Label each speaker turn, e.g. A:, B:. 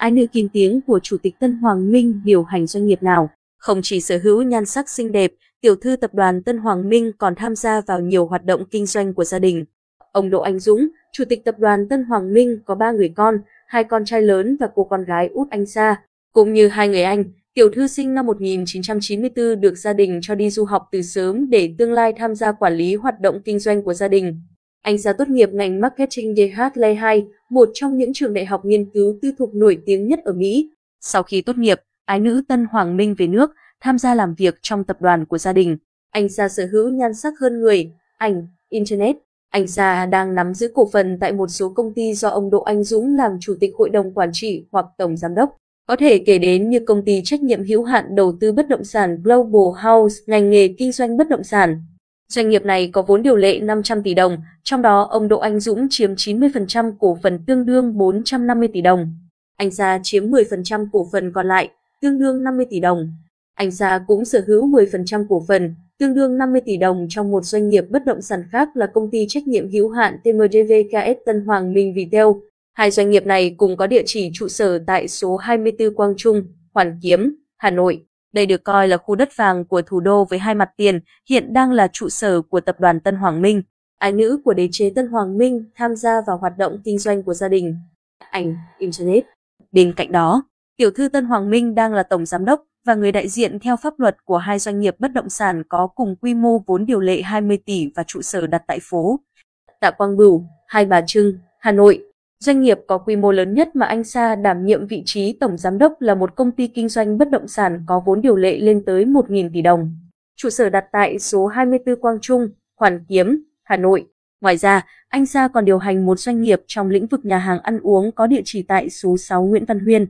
A: ai nữ kín tiếng của Chủ tịch Tân Hoàng Minh điều hành doanh nghiệp nào. Không chỉ sở hữu nhan sắc xinh đẹp, tiểu thư tập đoàn Tân Hoàng Minh còn tham gia vào nhiều hoạt động kinh doanh của gia đình. Ông Đỗ Anh Dũng, Chủ tịch tập đoàn Tân Hoàng Minh có ba người con, hai con trai lớn và cô con gái út anh Sa, cũng như hai người anh. Tiểu thư sinh năm 1994 được gia đình cho đi du học từ sớm để tương lai tham gia quản lý hoạt động kinh doanh của gia đình. Anh Sa tốt nghiệp ngành marketing DH Lehigh 2, một trong những trường đại học nghiên cứu tư thục nổi tiếng nhất ở Mỹ. Sau khi tốt nghiệp, ái nữ Tân Hoàng Minh về nước, tham gia làm việc trong tập đoàn của gia đình. Anh Sa sở hữu nhan sắc hơn người, ảnh, internet. Anh Sa đang nắm giữ cổ phần tại một số công ty do ông Đỗ Anh Dũng làm chủ tịch hội đồng quản trị hoặc tổng giám đốc. Có thể kể đến như công ty trách nhiệm hữu hạn đầu tư bất động sản Global House, ngành nghề kinh doanh bất động sản. Doanh nghiệp này có vốn điều lệ 500 tỷ đồng, trong đó ông Đỗ Anh Dũng chiếm 90% cổ phần tương đương 450 tỷ đồng. Anh Sa chiếm 10% cổ phần còn lại, tương đương 50 tỷ đồng. Anh Sa cũng sở hữu 10% cổ phần, tương đương 50 tỷ đồng trong một doanh nghiệp bất động sản khác là công ty trách nhiệm hữu hạn TMDVKS Tân Hoàng Minh Vitel. Hai doanh nghiệp này cùng có địa chỉ trụ sở tại số 24 Quang Trung, Hoàn Kiếm, Hà Nội. Đây được coi là khu đất vàng của thủ đô với hai mặt tiền, hiện đang là trụ sở của tập đoàn Tân Hoàng Minh. Ái nữ của đế chế Tân Hoàng Minh tham gia vào hoạt động kinh doanh của gia đình. Ảnh, Internet. Bên cạnh đó, tiểu thư Tân Hoàng Minh đang là tổng giám đốc và người đại diện theo pháp luật của hai doanh nghiệp bất động sản có cùng quy mô vốn điều lệ 20 tỷ và trụ sở đặt tại phố Tạ Quang Bửu, Hai Bà Trưng, Hà Nội. Doanh nghiệp có quy mô lớn nhất mà anh Sa đảm nhiệm vị trí tổng giám đốc là một công ty kinh doanh bất động sản có vốn điều lệ lên tới 1.000 tỷ đồng. Trụ sở đặt tại số 24 Quang Trung, Hoàn Kiếm, Hà Nội. Ngoài ra, anh Sa còn điều hành một doanh nghiệp trong lĩnh vực nhà hàng ăn uống có địa chỉ tại số 6 Nguyễn Văn Huyên,